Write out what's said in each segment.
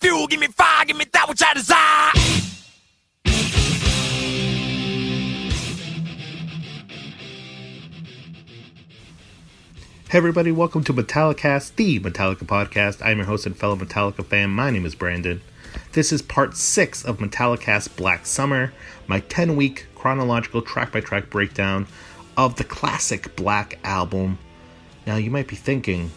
fuel, give me fire, give me that which I desire. Hey everybody, welcome to Metallicast, the Metallica podcast. I'm your host and fellow Metallica fan. My name is Brandon. This is part 6 of Metallicast Black Summer, my 10-week chronological track-by-track breakdown of the classic Black album. Now you might be thinking,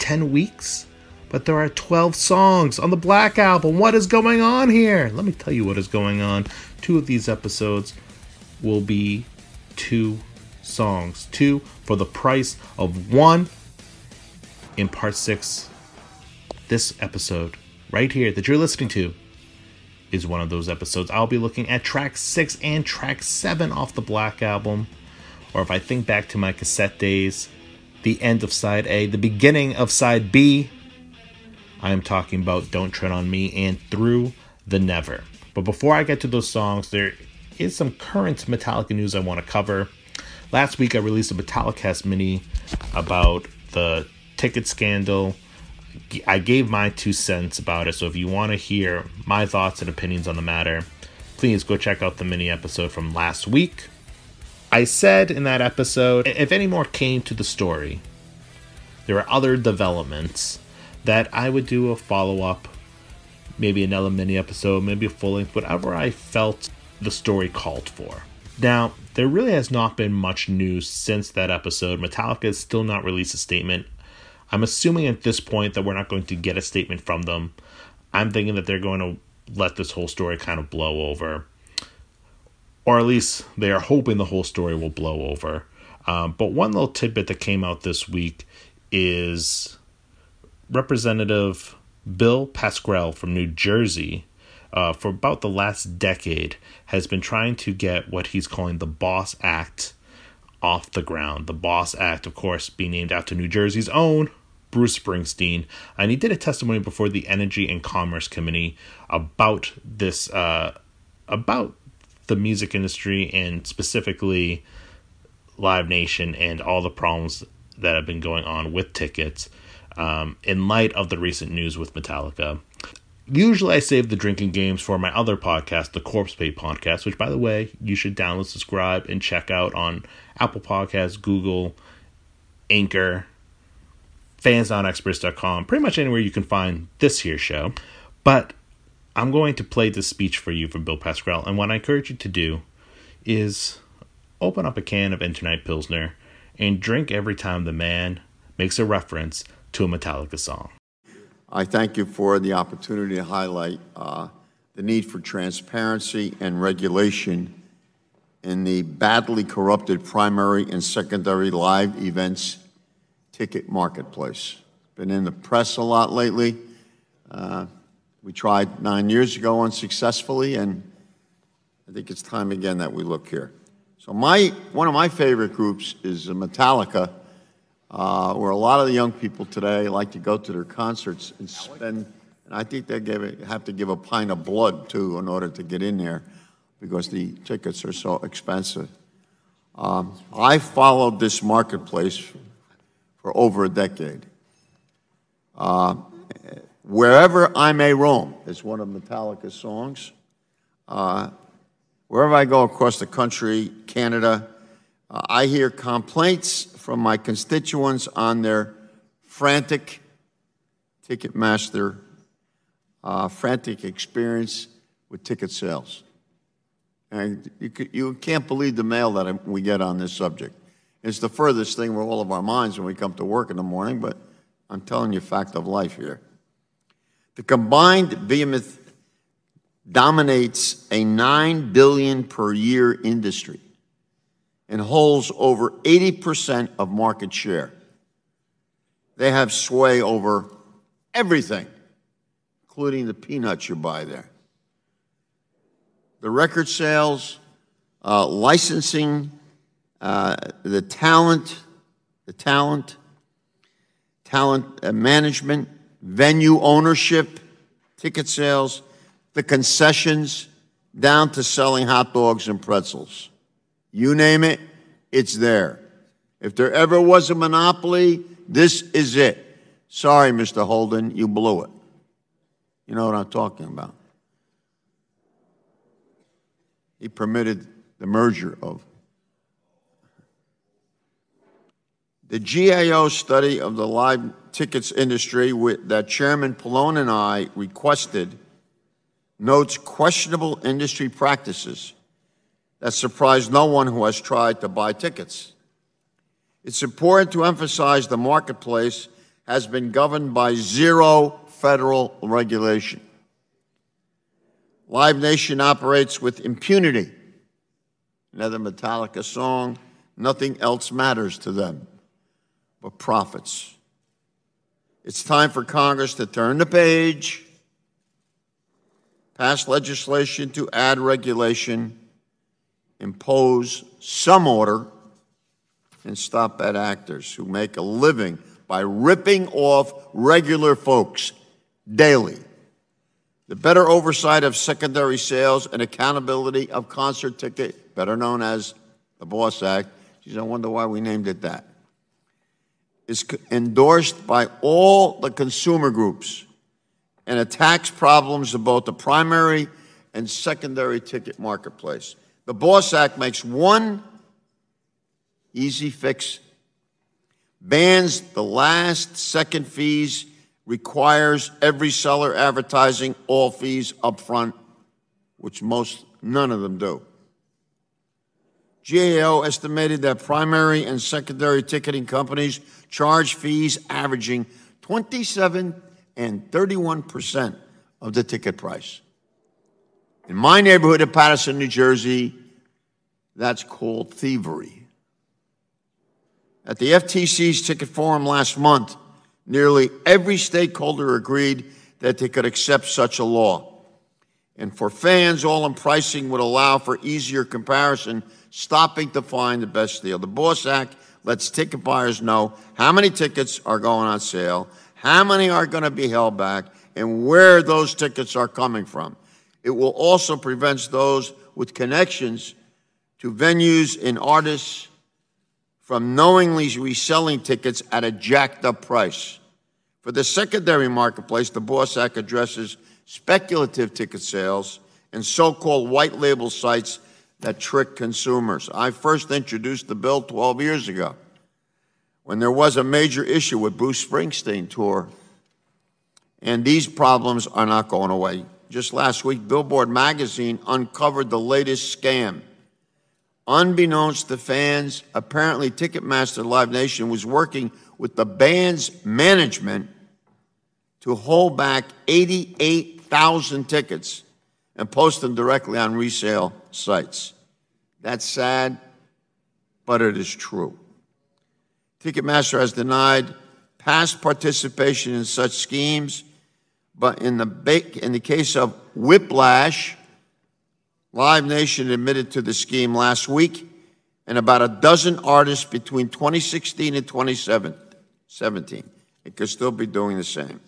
10 weeks? But there are 12 songs on the Black album. What is going on here? Let me tell you what is going on. Two of these episodes will be two songs. Two for the price of one in part six. This episode, right here, that you're listening to, is one of those episodes. I'll be looking at track six and track seven off the Black Album. Or if I think back to my cassette days, the end of side A, the beginning of side B, I am talking about Don't Tread on Me and Through the Never. But before I get to those songs, there is some current Metallica news I want to cover. Last week I released a Metallicast mini about the ticket scandal. I gave my two cents about it, so if you want to hear my thoughts and opinions on the matter, please go check out the mini episode from last week. I said in that episode, if any more came to the story, there are other developments that I would do a follow up, maybe another mini episode, maybe a full length, whatever I felt the story called for. Now, there really has not been much news since that episode. Metallica has still not released a statement. I'm assuming at this point that we're not going to get a statement from them. I'm thinking that they're going to let this whole story kind of blow over. Or at least they are hoping the whole story will blow over. Um, but one little tidbit that came out this week is Representative Bill Pascrell from New Jersey, uh, for about the last decade, has been trying to get what he's calling the Boss Act off the ground. The Boss Act, of course, being named after New Jersey's own Bruce Springsteen. And he did a testimony before the Energy and Commerce Committee about this, uh, about the music industry and specifically Live Nation and all the problems that have been going on with tickets um, in light of the recent news with Metallica. Usually, I save the drinking games for my other podcast, the Corpse Paint Podcast, which, by the way, you should download, subscribe, and check out on Apple Podcasts, Google, Anchor, fansnotexperts.com, pretty much anywhere you can find this here show. But I'm going to play this speech for you from Bill Pascrell, and what I encourage you to do is open up a can of Internet Pilsner and drink every time the man makes a reference to a Metallica song. I thank you for the opportunity to highlight uh, the need for transparency and regulation in the badly corrupted primary and secondary live events ticket marketplace. Been in the press a lot lately. Uh, we tried nine years ago unsuccessfully, and I think it's time again that we look here. So my one of my favorite groups is Metallica uh, where a lot of the young people today like to go to their concerts and spend, and I think they it, have to give a pint of blood too in order to get in there because the tickets are so expensive. Um, I followed this marketplace for over a decade. Uh, wherever I may roam is one of Metallica's songs. Uh, wherever I go across the country, Canada, uh, I hear complaints from my constituents on their frantic Ticketmaster, uh, frantic experience with ticket sales. And you, you can't believe the mail that we get on this subject. It's the furthest thing from all of our minds when we come to work in the morning, but I'm telling you fact of life here. The combined behemoth dominates a 9 billion per year industry and holds over 80% of market share. They have sway over everything, including the peanuts you buy there. The record sales, uh, licensing, uh, the talent, the talent, talent uh, management, venue ownership, ticket sales, the concessions, down to selling hot dogs and pretzels. You name it, it's there. If there ever was a monopoly, this is it. Sorry, Mr. Holder, you blew it. You know what I'm talking about. He permitted the merger of the GAO study of the live tickets industry with, that Chairman Pallone and I requested notes questionable industry practices that surprised no one who has tried to buy tickets. It's important to emphasize the marketplace has been governed by zero federal regulation. Live Nation operates with impunity. Another Metallica song, nothing else matters to them but profits. It's time for Congress to turn the page, pass legislation to add regulation, impose some order, and stop bad actors who make a living by ripping off regular folks daily. The better oversight of secondary sales and accountability of concert ticket, better known as the Boss Act, geez, I wonder why we named it that, is endorsed by all the consumer groups and attacks problems of both the primary and secondary ticket marketplace. The Boss Act makes one easy fix bans the last second fees, requires every seller advertising all fees up front, which most, none of them do. GAO estimated that primary and secondary ticketing companies charge fees averaging 27 and 31 percent of the ticket price. In my neighborhood of Paterson, New Jersey, that's called thievery. At the FTC's ticket forum last month, nearly every stakeholder agreed that they could accept such a law. And for fans, all in pricing would allow for easier comparison, stopping to find the best deal. The Boss Act lets ticket buyers know how many tickets are going on sale, how many are going to be held back, and where those tickets are coming from. It will also prevent those with connections to venues and artists from knowingly reselling tickets at a jacked up price. For the secondary marketplace, the Boss Act addresses speculative ticket sales and so called white label sites that trick consumers. I first introduced the bill 12 years ago when there was a major issue with Bruce Springsteen tour. And these problems are not going away. Just last week, Billboard magazine uncovered the latest scam Unbeknownst to fans, apparently Ticketmaster Live Nation was working with the band's management to hold back 88,000 tickets and post them directly on resale sites. That's sad, but it is true. Ticketmaster has denied past participation in such schemes, but in the, in the case of Whiplash, Live Nation admitted to the scheme last week, and about a dozen artists between 2016 and 2017. It could still be doing the same.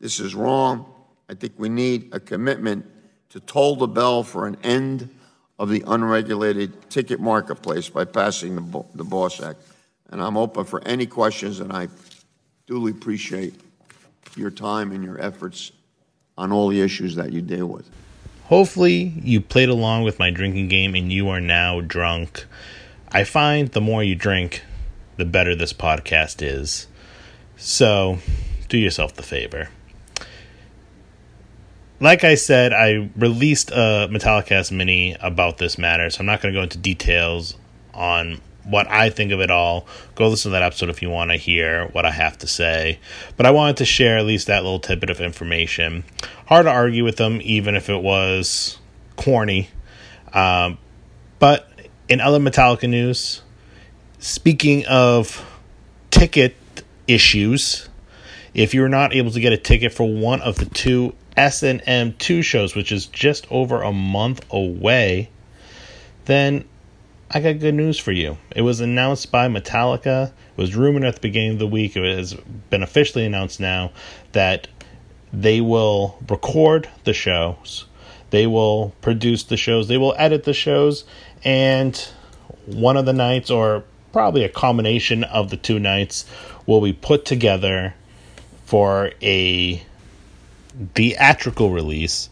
This is wrong. I think we need a commitment to toll the bell for an end of the unregulated ticket marketplace by passing the, the Boss Act. And I'm open for any questions, and I duly appreciate your time and your efforts on all the issues that you deal with. Hopefully, you played along with my drinking game and you are now drunk. I find the more you drink, the better this podcast is. So, do yourself the favor. Like I said, I released a Metallicast mini about this matter, so I'm not going to go into details on what I think of it all. Go listen to that episode if you want to hear what I have to say. But I wanted to share at least that little tidbit of information. Hard to argue with them, even if it was corny. Um, but in other Metallica news, speaking of ticket issues, if you're not able to get a ticket for one of the two S&M 2 shows, which is just over a month away, then I got good news for you. It was announced by Metallica. It was rumored at the beginning of the week. It has been officially announced now that they will record the shows, they will produce the shows, they will edit the shows, and one of the nights, or probably a combination of the two nights, will be put together for a theatrical release,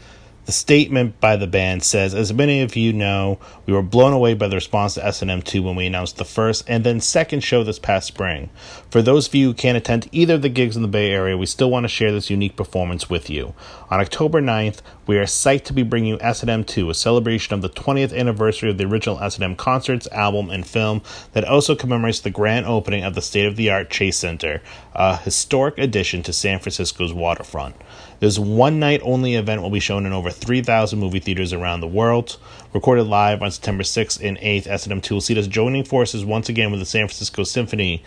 the statement by the band says, as many of you know, we were blown away by the response to S&M 2 when we announced the first and then second show this past spring. For those of you who can't attend either of the gigs in the Bay Area, we still want to share this unique performance with you. On October 9th, we are psyched to be bringing you S&M 2, a celebration of the 20th anniversary of the original S&M concerts, album, and film that also commemorates the grand opening of the state-of-the-art Chase Center, a historic addition to San Francisco's waterfront. This one night only event will be shown in over 3,000 movie theaters around the world. Recorded live on September 6th and 8th, S&M 2 will see us joining forces once again with the San Francisco Symphony,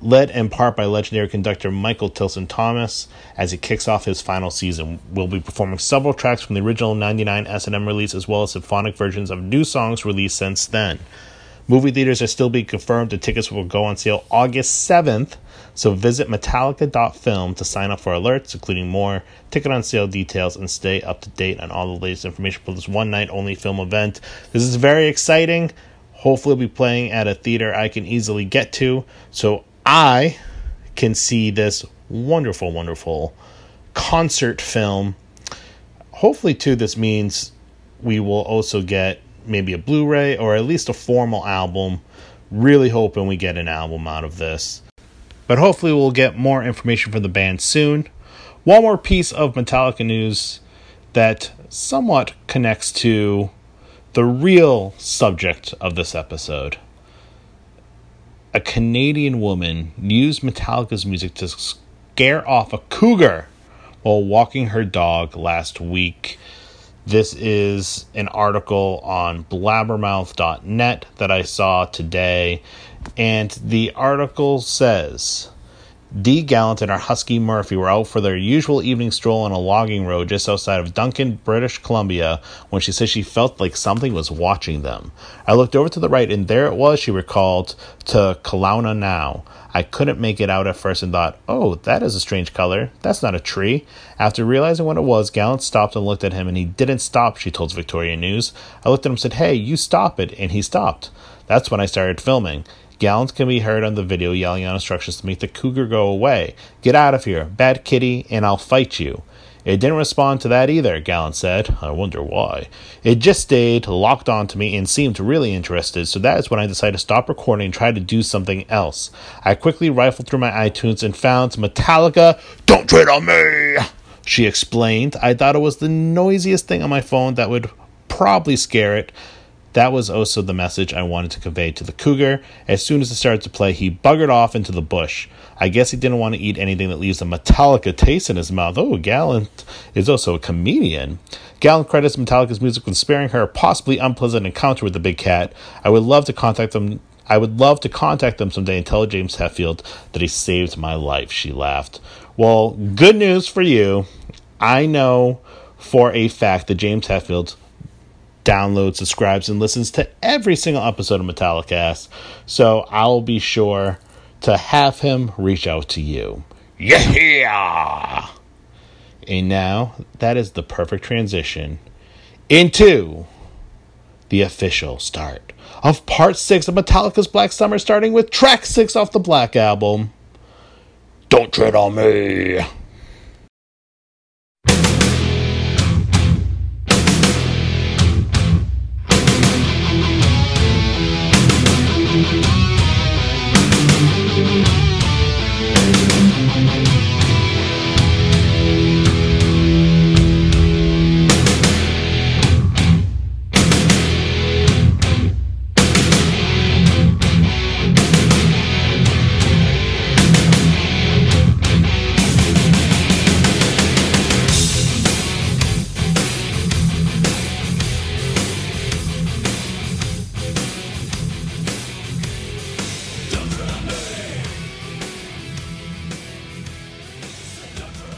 led in part by legendary conductor Michael Tilson Thomas as he kicks off his final season. We'll be performing several tracks from the original 99 S&M release as well as symphonic versions of new songs released since then. Movie theaters are still being confirmed and tickets will go on sale August 7th so visit Metallica.film to sign up for alerts, including more ticket on sale details, and stay up to date on all the latest information for this one night only film event. This is very exciting. Hopefully, we'll be playing at a theater I can easily get to, so I can see this wonderful, wonderful concert film. Hopefully, too, this means we will also get maybe a Blu ray or at least a formal album. Really hoping we get an album out of this. But hopefully, we'll get more information from the band soon. One more piece of Metallica news that somewhat connects to the real subject of this episode. A Canadian woman used Metallica's music to scare off a cougar while walking her dog last week. This is an article on blabbermouth.net that I saw today. And the article says Dee Gallant and our husky Murphy were out for their usual evening stroll on a logging road just outside of Duncan, British Columbia, when she said she felt like something was watching them. I looked over to the right, and there it was, she recalled, to Kelowna now. I couldn't make it out at first and thought, oh, that is a strange color. That's not a tree. After realizing what it was, Gallant stopped and looked at him, and he didn't stop, she told Victoria News. I looked at him and said, hey, you stop it, and he stopped. That's when I started filming. Gallant can be heard on the video yelling out instructions to make the cougar go away. Get out of here, bad kitty, and I'll fight you. It didn't respond to that either, Gallant said. I wonder why. It just stayed, locked onto me, and seemed really interested, so that is when I decided to stop recording and try to do something else. I quickly rifled through my iTunes and found Metallica, Don't Tread on Me! She explained. I thought it was the noisiest thing on my phone that would probably scare it, that was also the message I wanted to convey to the cougar. As soon as it started to play, he buggered off into the bush. I guess he didn't want to eat anything that leaves a Metallica taste in his mouth. Oh, Gallant is also a comedian. Gallant credits Metallica's music with sparing her a possibly unpleasant encounter with the big cat. I would love to contact them. I would love to contact them someday and tell James Hetfield that he saved my life. She laughed. Well, good news for you. I know for a fact that James Hetfield downloads, subscribes, and listens to every single episode of Metallicast. So I'll be sure to have him reach out to you. Yeah! And now that is the perfect transition into the official start of part six of Metallica's Black Summer, starting with track six off the Black Album. Don't tread on me.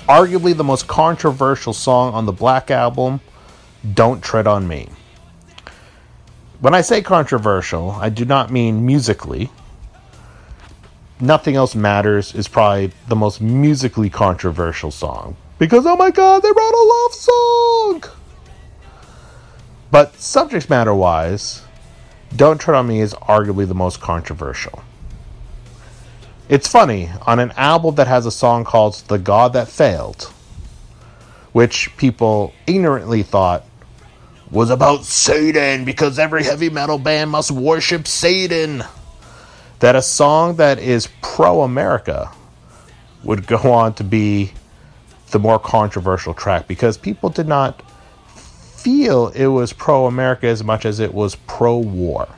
Arguably the most controversial song on the Black Album, Don't Tread on Me. When I say controversial, I do not mean musically. Nothing Else Matters is probably the most musically controversial song. Because, oh my god, they wrote a love song! But subject matter wise, Don't Tread on Me is arguably the most controversial. It's funny, on an album that has a song called The God That Failed, which people ignorantly thought was about Satan because every heavy metal band must worship Satan. That a song that is pro America would go on to be the more controversial track because people did not feel it was pro America as much as it was pro war.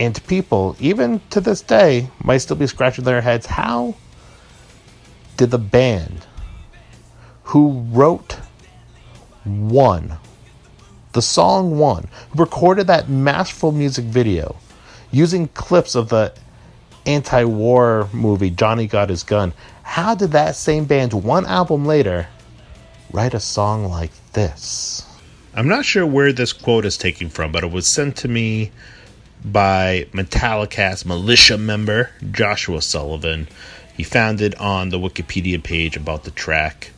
And people, even to this day, might still be scratching their heads how did the band who wrote One, the song One, who recorded that masterful music video using clips of the anti war movie Johnny Got His Gun, how did that same band, one album later, write a song like this? I'm not sure where this quote is taken from, but it was sent to me by Metallicast militia member Joshua Sullivan. He found it on the Wikipedia page about the track.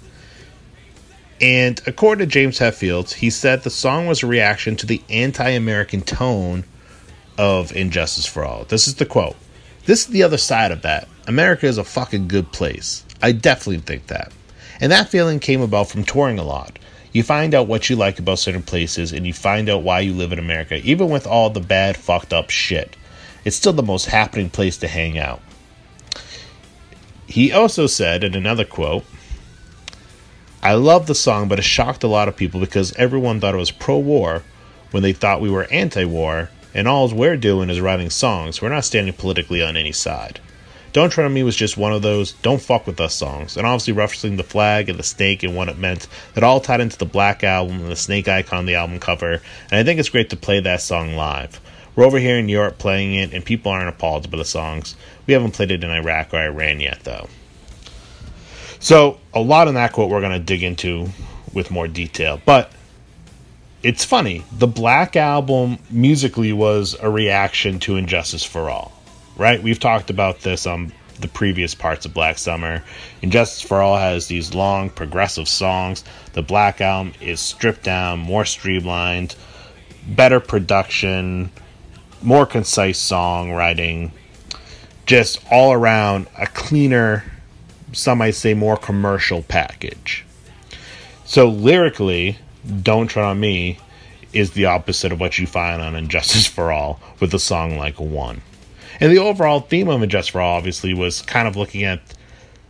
And according to James Hetfield, he said the song was a reaction to the anti American tone of And Justice for All. This is the quote. This is the other side of that. America is a fucking good place. I definitely think that. And that feeling came about from touring a lot. You find out what you like about certain places and you find out why you live in America, even with all the bad, fucked up shit. It's still the most happening place to hang out. He also said in another quote, I love the song, but it shocked a lot of people because everyone thought it was pro war when they thought we were anti war, and all we're doing is writing songs. We're not standing politically on any side. Don't Tread on Me was just one of those don't fuck with us songs, and obviously referencing the flag and the snake and what it meant, that all tied into the Black Album and the snake icon on the album cover, and I think it's great to play that song live. We're over here in Europe playing it, and people aren't appalled by the songs. We haven't played it in Iraq or Iran yet, though. So, a lot in that quote we're going to dig into with more detail. But it's funny. The Black Album musically was a reaction to And Justice for All, right? We've talked about this on the previous parts of Black Summer. And Justice for All has these long, progressive songs. The Black Album is stripped down, more streamlined, better production, more concise songwriting, just all around a cleaner some might say more commercial package. So lyrically, Don't Tread on Me is the opposite of what you find on And Justice for All with a song like One. And the overall theme of Justice for All obviously was kind of looking at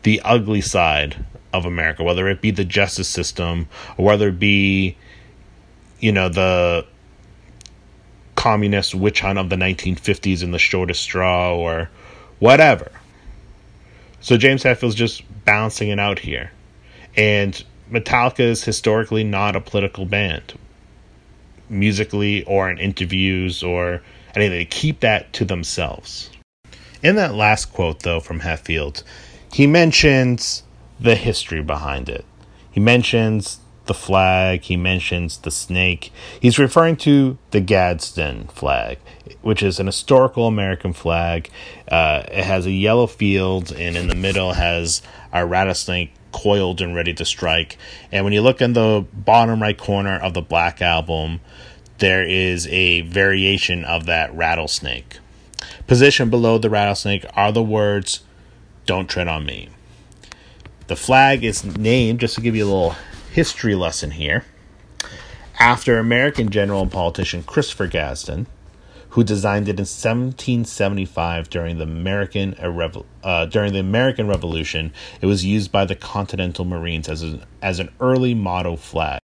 the ugly side of America, whether it be the justice system or whether it be, you know, the communist witch hunt of the 1950s and the shortest straw or whatever. So James Hetfield's just balancing it out here. And Metallica is historically not a political band, musically or in interviews or anything. They keep that to themselves. In that last quote, though, from Hetfield, he mentions the history behind it. He mentions the flag, he mentions the snake. He's referring to the Gadsden flag, which is an historical American flag. Uh, it has a yellow field, and in the middle has a rattlesnake coiled and ready to strike. And when you look in the bottom right corner of the Black Album, there is a variation of that rattlesnake. Positioned below the rattlesnake are the words, Don't Tread on Me. The flag is named, just to give you a little history lesson here, after American general and politician Christopher Gadsden, who designed it in 1775 during the American uh, during the American Revolution. It was used by the Continental Marines as an, as an early motto flag.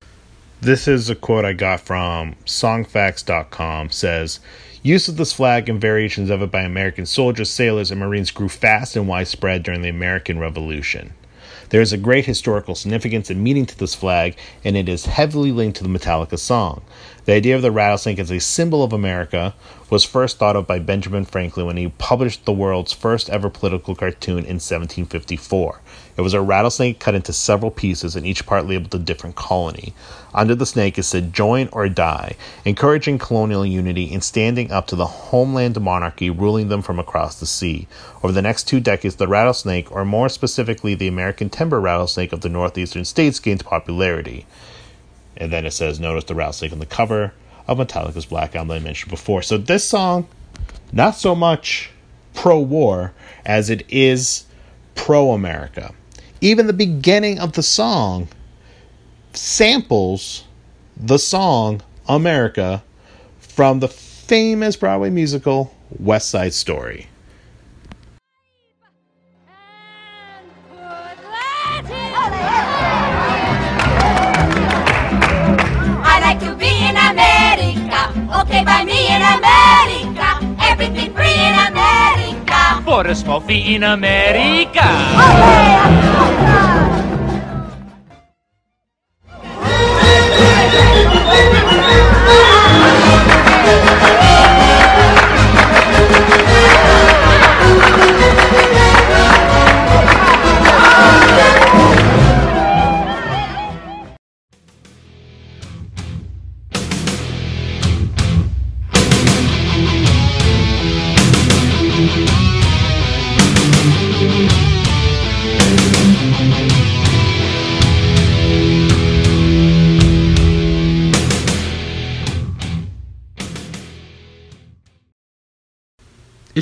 This is a quote I got from songfacts.com says use of this flag and variations of it by American soldiers, sailors, and Marines grew fast and widespread during the American Revolution. There is a great historical significance and meaning to this flag, and it is heavily linked to the Metallica song. The idea of the rattlesnake as a symbol of America was first thought of by Benjamin Franklin when he published the world's first ever political cartoon in 1754. It was a rattlesnake cut into several pieces and each part labeled a different colony. Under the snake it said join or die, encouraging colonial unity and standing up to the homeland monarchy ruling them from across the sea. Over the next two decades, the rattlesnake, or more specifically the American timber rattlesnake of the northeastern states, gained popularity. And then it says, notice the rattlesnake on the cover of Metallica's Black Album I mentioned before. So this song, not so much pro war as it is pro America even the beginning of the song samples the song America from the famous Broadway musical West Side Story. Okay, by me in America. For a in America. It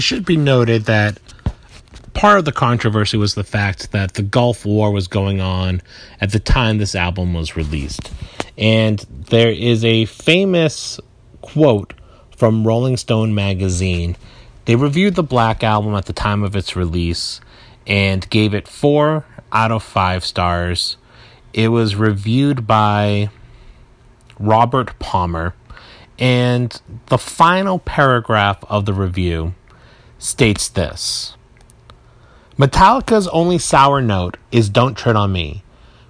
should be noted that part of the controversy was the fact that the Gulf War was going on at the time this album was released. And there is a famous quote from Rolling Stone magazine. They reviewed the Black Album at the time of its release and gave it four out of five stars. It was reviewed by Robert Palmer, and the final paragraph of the review states this Metallica's only sour note is Don't Tread on Me,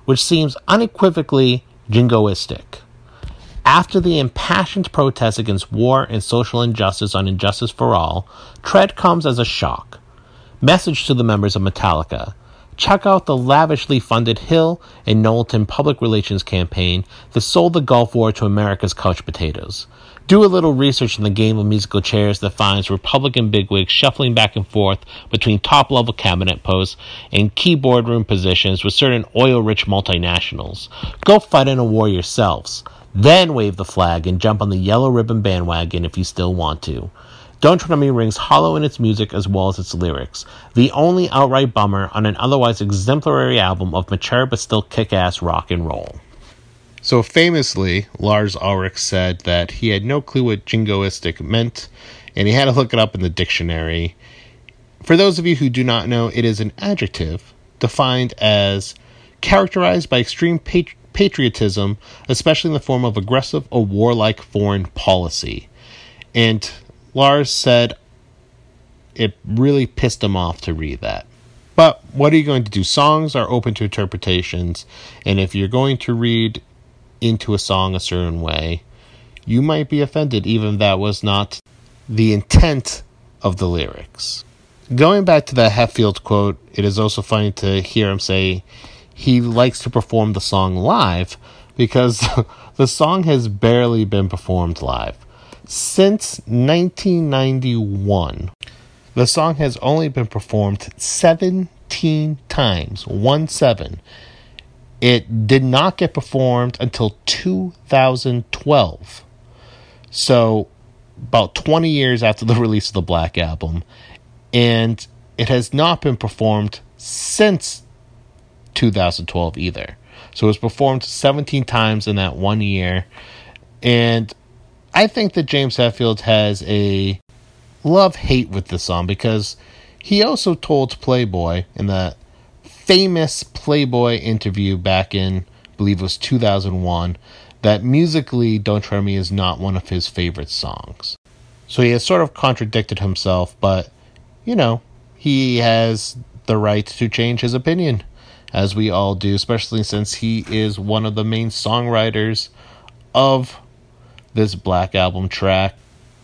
which seems unequivocally jingoistic. After the impassioned protest against war and social injustice on And Justice for All, Tread comes as a shock. Message to the members of Metallica check out the lavishly funded Hill and Knowlton public relations campaign that sold the Gulf War to America's couch potatoes. Do a little research in the game of musical chairs that finds Republican bigwigs shuffling back and forth between top level cabinet posts and key boardroom positions with certain oil rich multinationals. Go fight in a war yourselves. Then wave the flag and jump on the yellow ribbon bandwagon if you still want to. Don't Tread Me rings hollow in its music as well as its lyrics, the only outright bummer on an otherwise exemplary album of mature but still kick ass rock and roll. So famously, Lars Ulrich said that he had no clue what jingoistic meant, and he had to look it up in the dictionary. For those of you who do not know, it is an adjective defined as characterized by extreme pat- patriotism, especially in the form of aggressive or warlike foreign policy. And Lars said it really pissed him off to read that. But what are you going to do? Songs are open to interpretations, and if you're going to read into a song a certain way, you might be offended, even if that was not the intent of the lyrics. Going back to the Hetfield quote, it is also funny to hear him say he likes to perform the song live because the song has barely been performed live. Since 1991, the song has only been performed 17 times, 1 7. It did not get performed until 2012. So, about 20 years after the release of the Black Album. And it has not been performed since 2012 either. So, it was performed 17 times in that one year. And I think that James Hetfield has a love hate with this song because he also told Playboy in that famous Playboy interview back in, I believe it was 2001, that musically Don't Try Me is not one of his favorite songs. So he has sort of contradicted himself, but, you know, he has the right to change his opinion, as we all do, especially since he is one of the main songwriters of this Black Album track.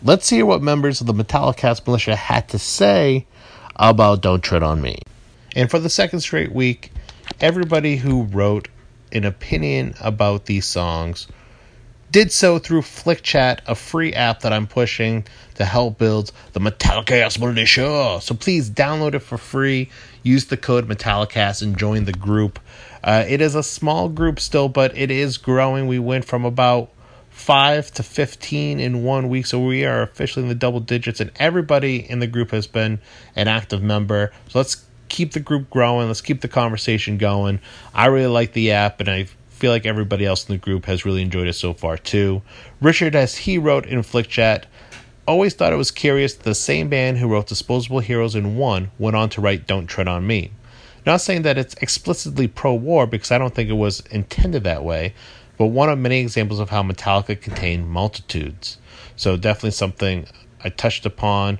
Let's hear what members of the Metallicast militia had to say about Don't Tread on Me. And for the second straight week, everybody who wrote an opinion about these songs did so through FlickChat, a free app that I'm pushing to help build the Metallicast militia. So please download it for free. Use the code Metallicast and join the group. Uh, it is a small group still, but it is growing. We went from about 5 to 15 in one week. So we are officially in the double digits, and everybody in the group has been an active member. So let's keep the group growing. Let's keep the conversation going. I really like the app, and I feel like everybody else in the group has really enjoyed it so far too. Richard, as he wrote in Flick Chat, always thought it was curious that the same band who wrote Disposable Heroes in 1 went on to write Don't Tread on Me. Not saying that it's explicitly pro war because I don't think it was intended that way, but one of many examples of how Metallica contained multitudes. So definitely something I touched upon.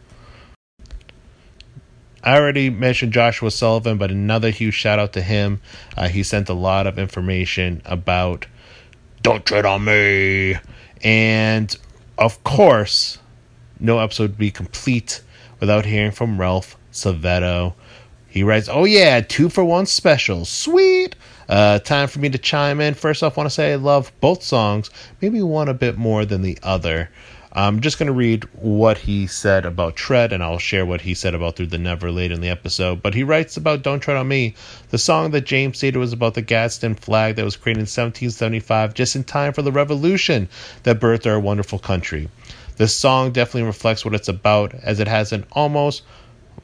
I already mentioned Joshua Sullivan, but another huge shout out to him. Uh, he sent a lot of information about Don't Tread on Me. And of course, no episode would be complete without hearing from Ralph Savetto. He writes, Oh, yeah, two for one special. Sweet. Uh, time for me to chime in. First off, want to say I love both songs, maybe one a bit more than the other. I'm just going to read what he said about Tread, and I'll share what he said about Through the Never late in the episode. But he writes about Don't Tread on Me, the song that James stated was about the Gadsden flag that was created in 1775, just in time for the revolution that birthed our wonderful country. This song definitely reflects what it's about, as it has an almost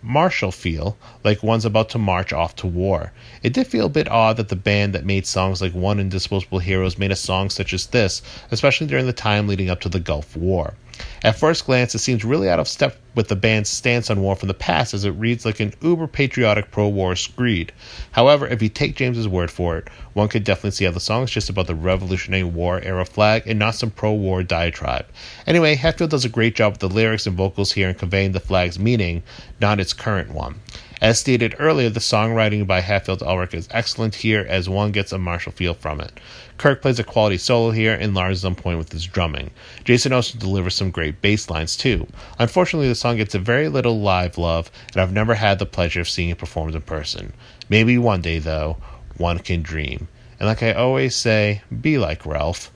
martial feel, like one's about to march off to war. It did feel a bit odd that the band that made songs like One and Disposable Heroes made a song such as this, especially during the time leading up to the Gulf War. At first glance, it seems really out of step with the band's stance on war from the past, as it reads like an uber patriotic pro war screed. However, if you take James's word for it, one could definitely see how the song is just about the Revolutionary War era flag and not some pro war diatribe. Anyway, Hetfield does a great job with the lyrics and vocals here in conveying the flag's meaning, not its current one. As stated earlier, the songwriting by Hetfield Ulrich is excellent here as one gets a martial feel from it. Kirk plays a quality solo here, and Lars is on point with his drumming. Jason also delivers some great bass lines too. Unfortunately, the song gets a very little live love, and I've never had the pleasure of seeing it performed in person. Maybe one day, though, one can dream. And like I always say, be like Ralph.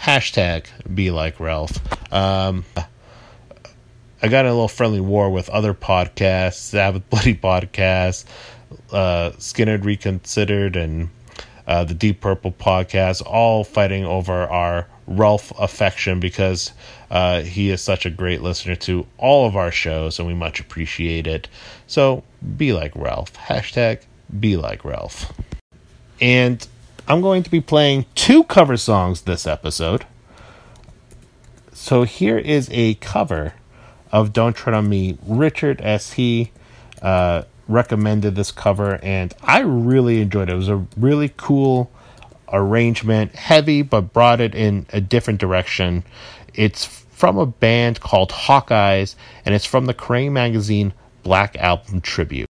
Hashtag be like Ralph. Um, I got in a little friendly war with other podcasts, Sabbath Bloody Podcast, uh, Skynyrd Reconsidered, and uh, the Deep Purple Podcast, all fighting over our Ralph affection because uh, he is such a great listener to all of our shows, and we much appreciate it. So be like Ralph. Hashtag be like Ralph. And I'm going to be playing two cover songs this episode. So here is a cover of Don't Tread on Me, Richard as he uh, recommended this cover, and I really enjoyed it. It was a really cool arrangement, heavy, but brought it in a different direction. It's from a band called Hawkeyes, and it's from the Kerrang magazine Black Album Tribute.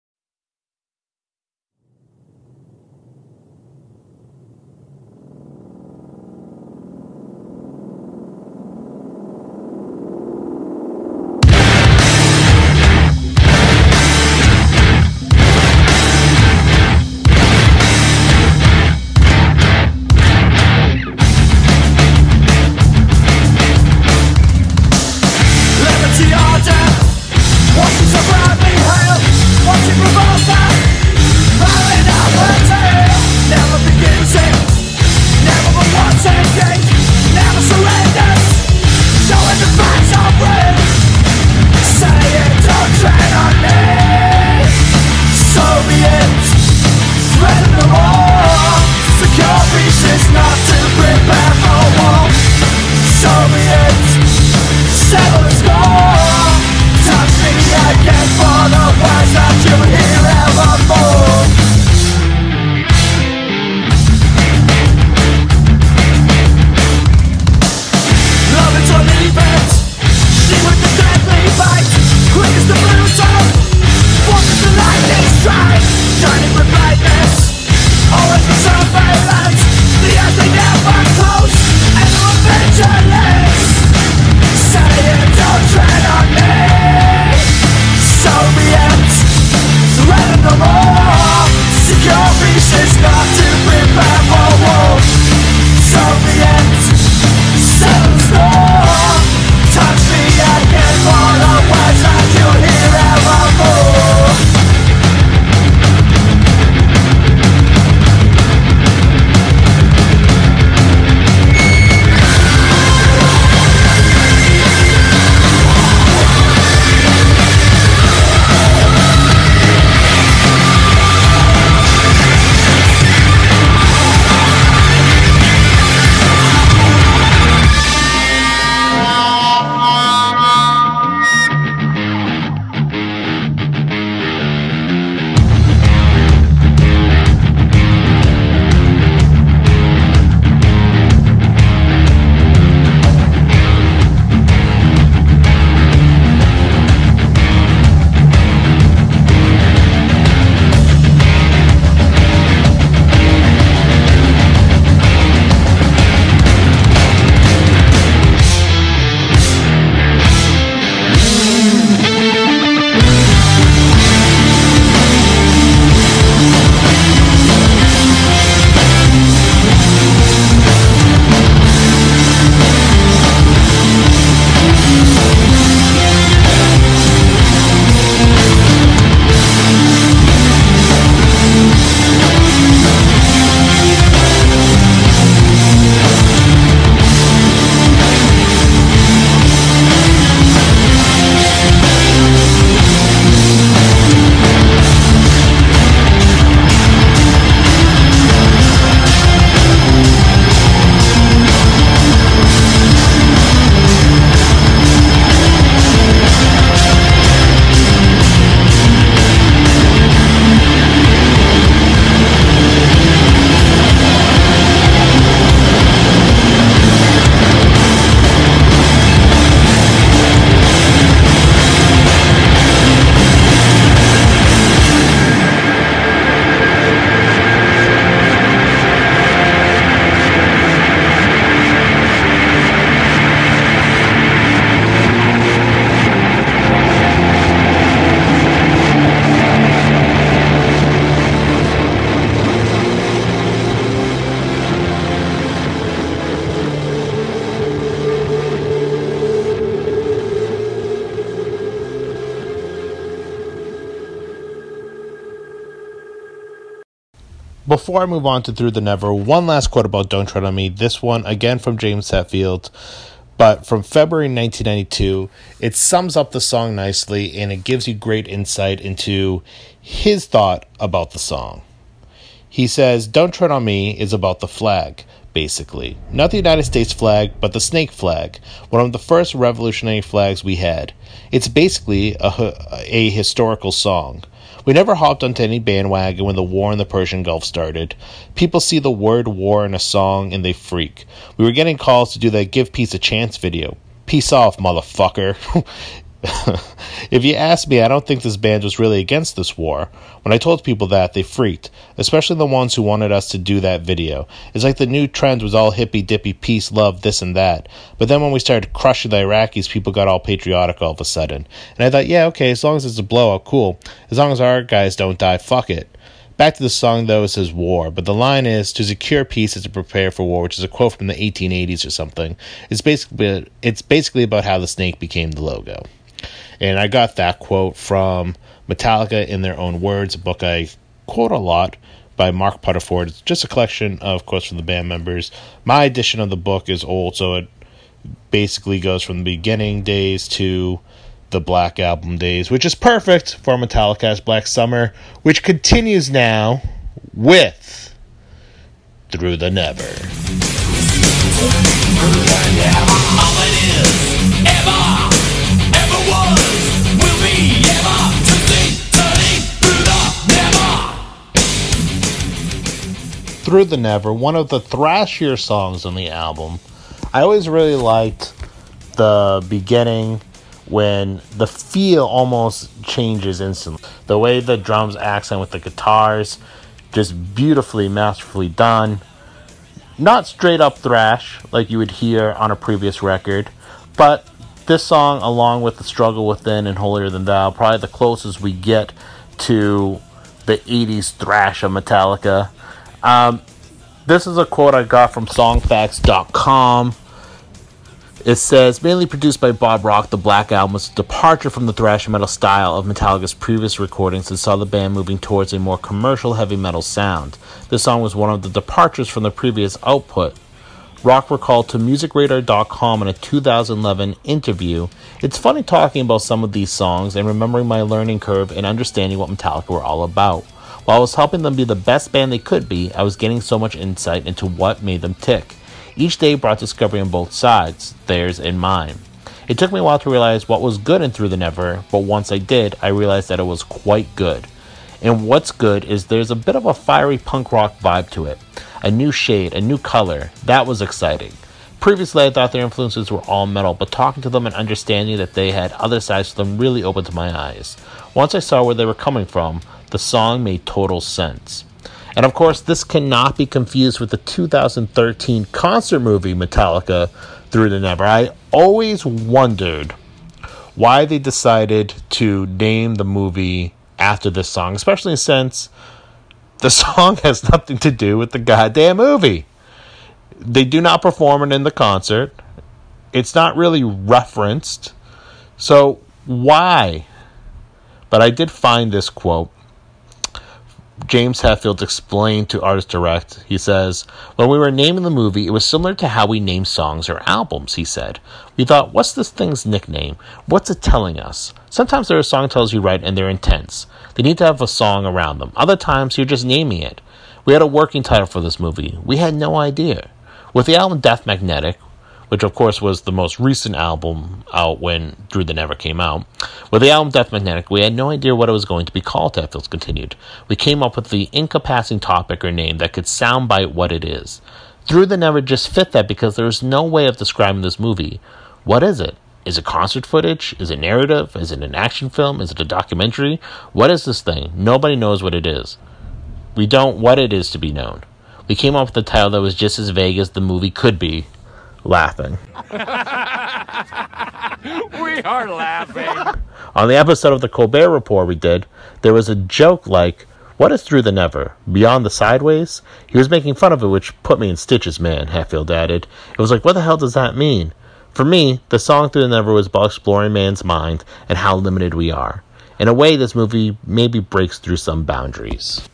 Before I move on to Through the Never, one last quote about Don't Tread on Me. This one, again from James Hetfield, but from February 1992. It sums up the song nicely and it gives you great insight into his thought about the song. He says, Don't Tread on Me is about the flag, basically. Not the United States flag, but the snake flag, one of the first revolutionary flags we had. It's basically a, a historical song. We never hopped onto any bandwagon when the war in the Persian Gulf started. People see the word war in a song and they freak. We were getting calls to do that Give Peace a Chance video. Peace off, motherfucker. if you ask me, I don't think this band was really against this war. When I told people that, they freaked, especially the ones who wanted us to do that video. It's like the new trend was all hippy dippy, peace, love, this and that. But then when we started crushing the Iraqis, people got all patriotic all of a sudden. And I thought, yeah, okay, as long as it's a blowout, cool. As long as our guys don't die, fuck it. Back to the song though, it says war, but the line is to secure peace is to prepare for war, which is a quote from the 1880s or something. It's basically it's basically about how the snake became the logo. And I got that quote from Metallica in their own words, a book I quote a lot by Mark Putterford. It's just a collection of quotes from the band members. My edition of the book is old, so it basically goes from the beginning days to the Black Album days, which is perfect for Metallicast Black Summer, which continues now with Through the Never. Through the Never, one of the thrashier songs on the album. I always really liked the beginning when the feel almost changes instantly. The way the drums accent with the guitars, just beautifully, masterfully done. Not straight up thrash like you would hear on a previous record, but this song, along with The Struggle Within and Holier Than Thou, probably the closest we get to the 80s thrash of Metallica. Um, this is a quote I got from songfacts.com. It says, mainly produced by Bob Rock, the Black Album was a departure from the thrash metal style of Metallica's previous recordings and saw the band moving towards a more commercial heavy metal sound. This song was one of the departures from the previous output. Rock recalled to MusicRadar.com in a 2011 interview, It's funny talking about some of these songs and remembering my learning curve and understanding what Metallica were all about. While I was helping them be the best band they could be, I was getting so much insight into what made them tick. Each day brought discovery on both sides, theirs and mine. It took me a while to realize what was good in Through the Never, but once I did, I realized that it was quite good. And what's good is there's a bit of a fiery punk rock vibe to it. A new shade, a new color. That was exciting. Previously, I thought their influences were all metal, but talking to them and understanding that they had other sides to them really opened my eyes. Once I saw where they were coming from, the song made total sense. And of course, this cannot be confused with the 2013 concert movie Metallica Through the Never. I always wondered why they decided to name the movie after this song, especially since the song has nothing to do with the goddamn movie. They do not perform it in the concert. It's not really referenced. So, why? But I did find this quote James Hetfield explained to Artist Direct. He says, When we were naming the movie, it was similar to how we name songs or albums, he said. We thought, what's this thing's nickname? What's it telling us? Sometimes there are song titles you write and they're intense. They need to have a song around them. Other times you're just naming it. We had a working title for this movie. We had no idea. With the album Death Magnetic, which of course was the most recent album out when Through the Never came out. With the album Death Magnetic, we had no idea what it was going to be called, Hetfields continued. We came up with the encompassing topic or name that could soundbite what it is. Through the Never just fit that because there is no way of describing this movie. What is it? Is it concert footage? Is it narrative? Is it an action film? Is it a documentary? What is this thing? Nobody knows what it is. We don't what it is to be known. We came up with a title that was just as vague as the movie could be, laughing. we are laughing. On the episode of the Colbert Report we did, there was a joke like, What is through the never? Beyond the sideways? He was making fun of it, which put me in stitches, man, Hetfield added. It was like, What the hell does that mean? For me, the song Through the Never was about exploring man's mind and how limited we are. In a way, this movie maybe breaks through some boundaries.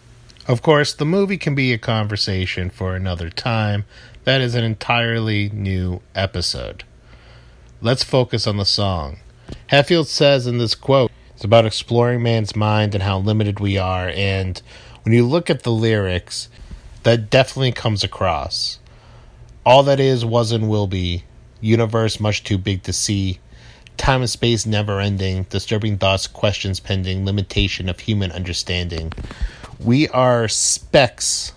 Of course, the movie can be a conversation for another time. That is an entirely new episode. Let's focus on the song. Hetfield says in this quote, it's about exploring man's mind and how limited we are. And when you look at the lyrics, that definitely comes across. All that is, was, and will be. Universe much too big to see. Time and space never ending. Disturbing thoughts, questions pending. Limitation of human understanding. We are specks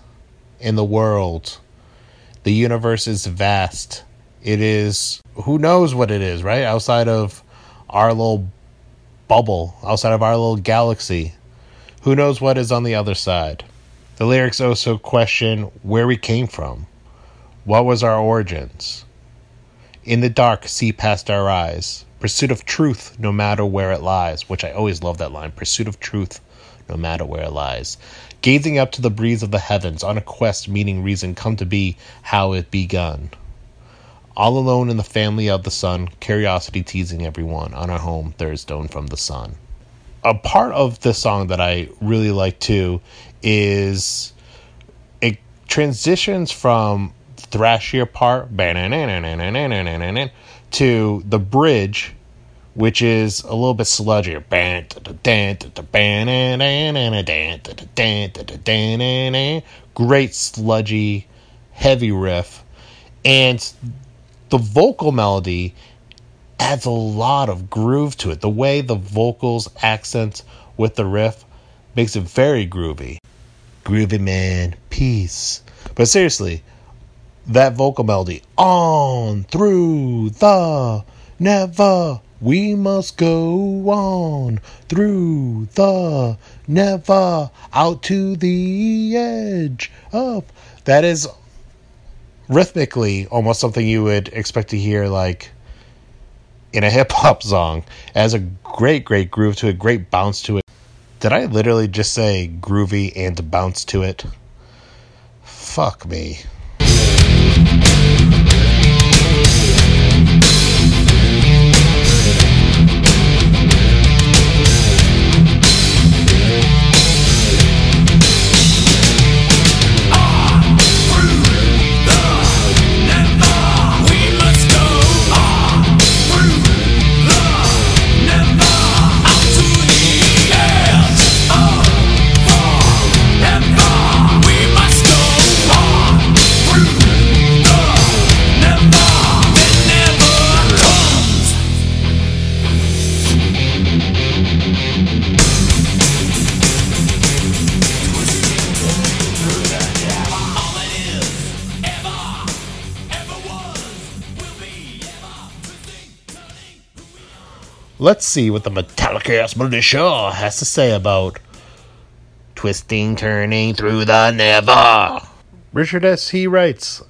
in the world. The universe is vast. It is, who knows what it is, right? Outside of our little bubble, outside of our little galaxy. Who knows what is on the other side? The lyrics also question where we came from. What was our origins? In the dark, see past our eyes. Pursuit of truth, no matter where it lies, which I always love that line. Pursuit of truth, no matter where it lies. Gazing up to the breeze of the heavens, on a quest, meaning reason, come to be how it begun. All alone in the family of the sun, curiosity teasing everyone, on our home, third stone from the sun. A part of this song that I really like too is it transitions from thrashier part to the bridge which is a little bit sludgier. Great sludgy, heavy riff. And the vocal melody adds a lot of groove to it. The way the vocals accent with the riff makes it very groovy. Groovy man, peace. But seriously, that vocal melody on through the never we must go on through the never out to the edge of. That is rhythmically almost something you would expect to hear like in a hip hop song. It has a great, great groove to it, great bounce to it. Did I literally just say groovy and bounce to it? Fuck me. Let's see what the Metallicast militia has to say about twisting, turning through the never. Richard S. He writes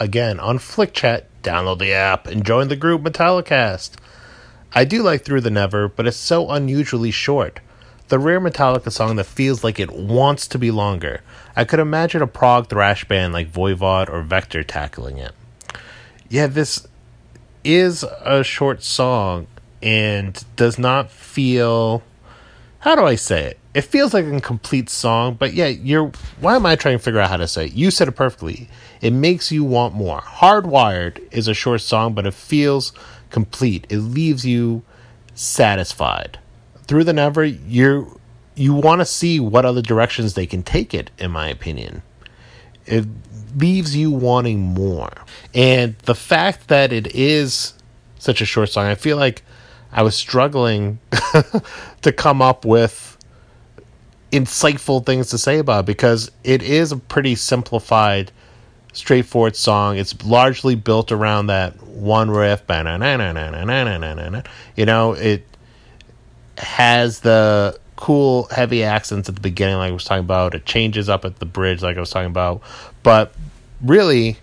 again on Flick Chat. Download the app and join the group Metallicast. I do like Through the Never, but it's so unusually short. The rare Metallica song that feels like it wants to be longer. I could imagine a prog thrash band like Voivod or Vektor tackling it. Yeah, this is a short song, and does not feel how do I say it? It feels like a complete song, but yeah, you're why am I trying to figure out how to say it? You said it perfectly. It makes you want more. Hardwired is a short song, but it feels complete. It leaves you satisfied. Through the never, you you want to see what other directions they can take it, in my opinion. It leaves you wanting more. And the fact that it is such a short song, I feel like I was struggling to come up with insightful things to say about it because it is a pretty simplified, straightforward song. It's largely built around that one riff. You know, it has the cool, heavy accents at the beginning, like I was talking about. It changes up at the bridge, like I was talking about. But really,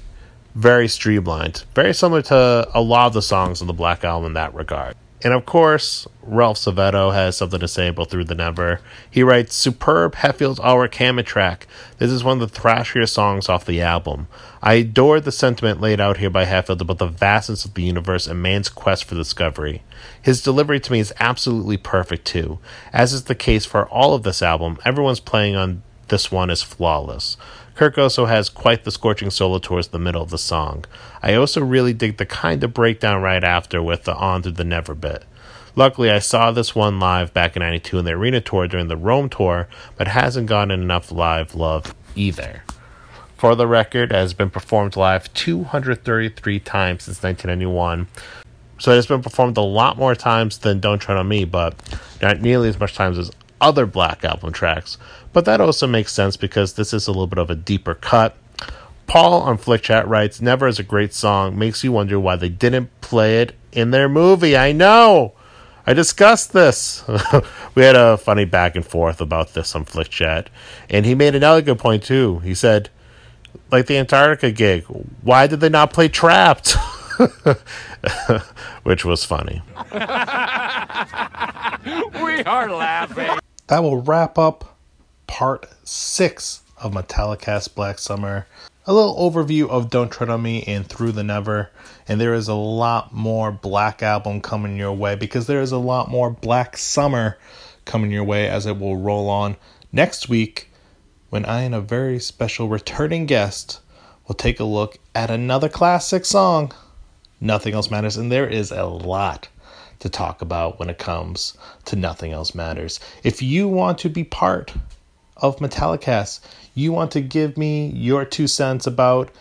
very streamlined. Very similar to a lot of the songs on the Black Album in that regard. And of course, Ralph Savetto has something to say about Through the Never. He writes, Superb Hetfield's Our Kamet track. This is one of the thrashier songs off the album. I adore the sentiment laid out here by Hetfield about the vastness of the universe and man's quest for discovery. His delivery to me is absolutely perfect too. As is the case for all of this album, everyone's playing on this one is flawless. Kirk also has quite the scorching solo towards the middle of the song. I also really dig the kind of breakdown right after with the On Through the Never bit. Luckily, I saw this one live back in 92 in the arena tour during the Roam tour, but hasn't gotten enough live love either. For the record, it has been performed live 233 times since 1991. So it has been performed a lot more times than Don't Tread on Me, but not nearly as much times as other Black Album tracks. But that also makes sense because this is a little bit of a deeper cut. Paul on Flickchat writes, Never is a great song. Makes you wonder why they didn't play it in their movie. I know! I discussed this. we had a funny back and forth about this on Flickchat. And he made another good point, too. He said, like the Antarctica gig, why did they not play Trapped? Which was funny. We are laughing. That will wrap up part six of Metallicast Black Summer. A little overview of Don't Tread on Me and Through the Never. And there is a lot more Black Album coming your way because there is a lot more Black Summer coming your way as it will roll on next week when I and a very special returning guest will take a look at another classic song. Nothing Else Matters. And there is a lot to talk about when it comes to Nothing Else Matters. If you want to be part of Metallicast, you want to give me your two cents about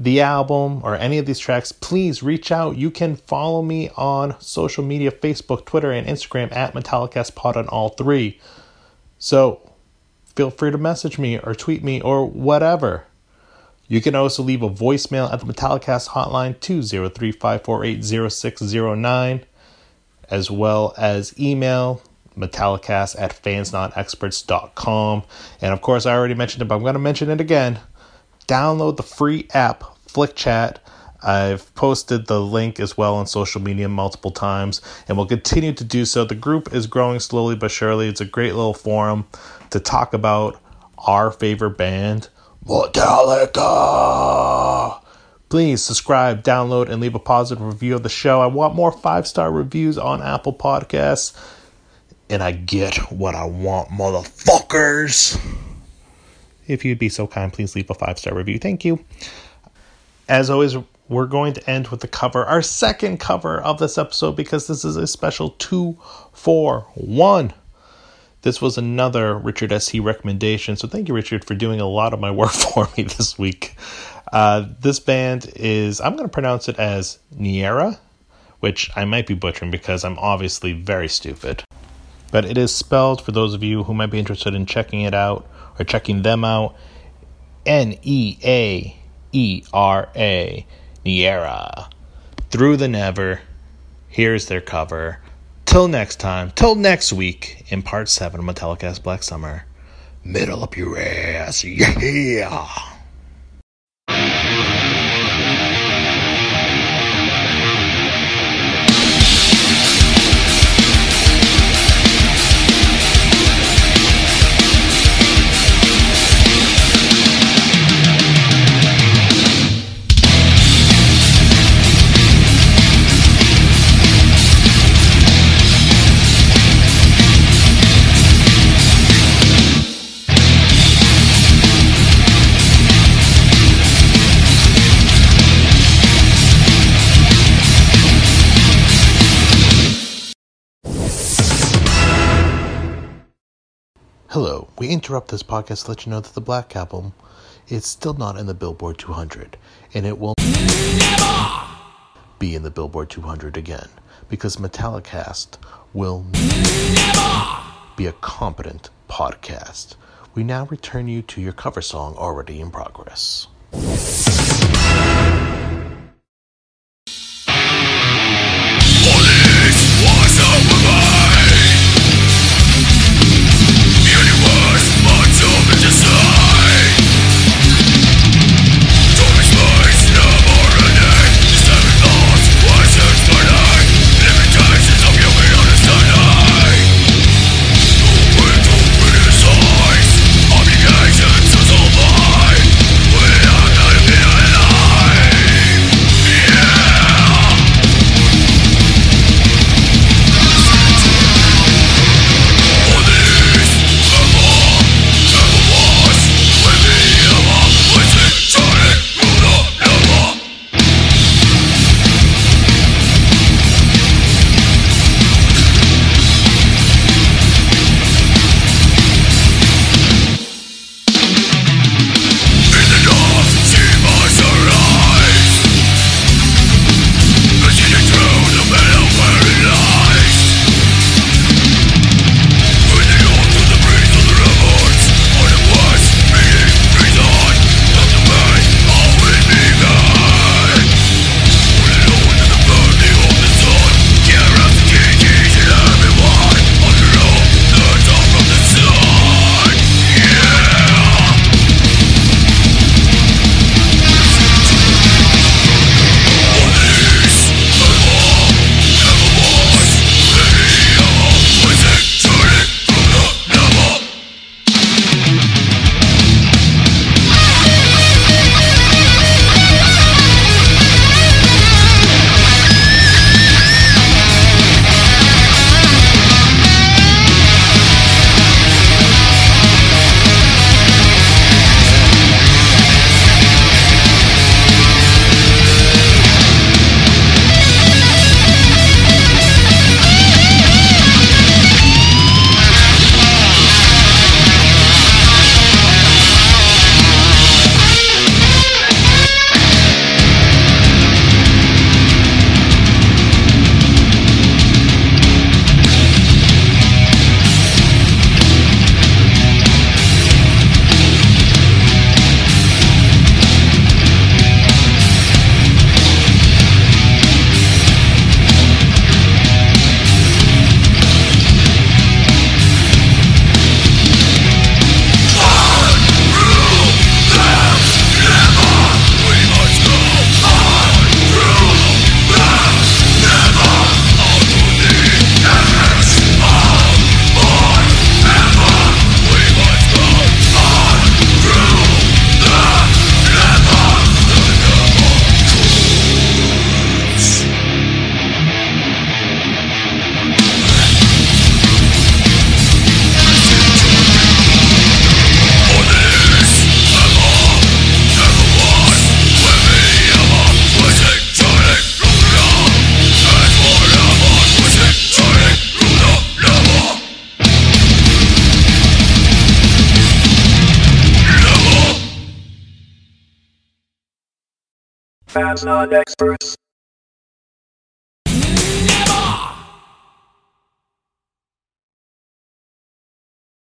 the album or any of these tracks, please reach out. You can follow me on social media Facebook, Twitter, and Instagram at MetallicastPod on all three. So feel free to message me or tweet me or whatever. You can also leave a voicemail at the Metallicast hotline 203 548 0609, as well as email metallicast at fansnotexperts.com. And of course, I already mentioned it, but I'm going to mention it again. Download the free app, FlickChat. I've posted the link as well on social media multiple times and will continue to do so. The group is growing slowly but surely. It's a great little forum to talk about our favorite band, Metallica. Please subscribe, download, and leave a positive review of the show. I want more five star reviews on Apple Podcasts. And I get what I want, motherfuckers. If you'd be so kind, please leave a five star review. Thank you. As always, we're going to end with the cover, our second cover of this episode, because this is a special two for one. This was another Richard S. He recommendation. So thank you, Richard, for doing a lot of my work for me this week. Uh, this band is, I'm going to pronounce it as Niera, which I might be butchering because I'm obviously very stupid. But it is spelled, for those of you who might be interested in checking it out or checking them out, N E A E R A, Niera. Through the Never. Here's their cover. Till next time, till next week in part 7 of Metallicast Black Summer. Metal up your ass, yeah! Interrupt this podcast to let you know that the Black Album is still not in the Billboard 200, and it will never be in the Billboard 200 again because Metallicast will never be a competent podcast. We now return you to your cover song already in progress. Not experts.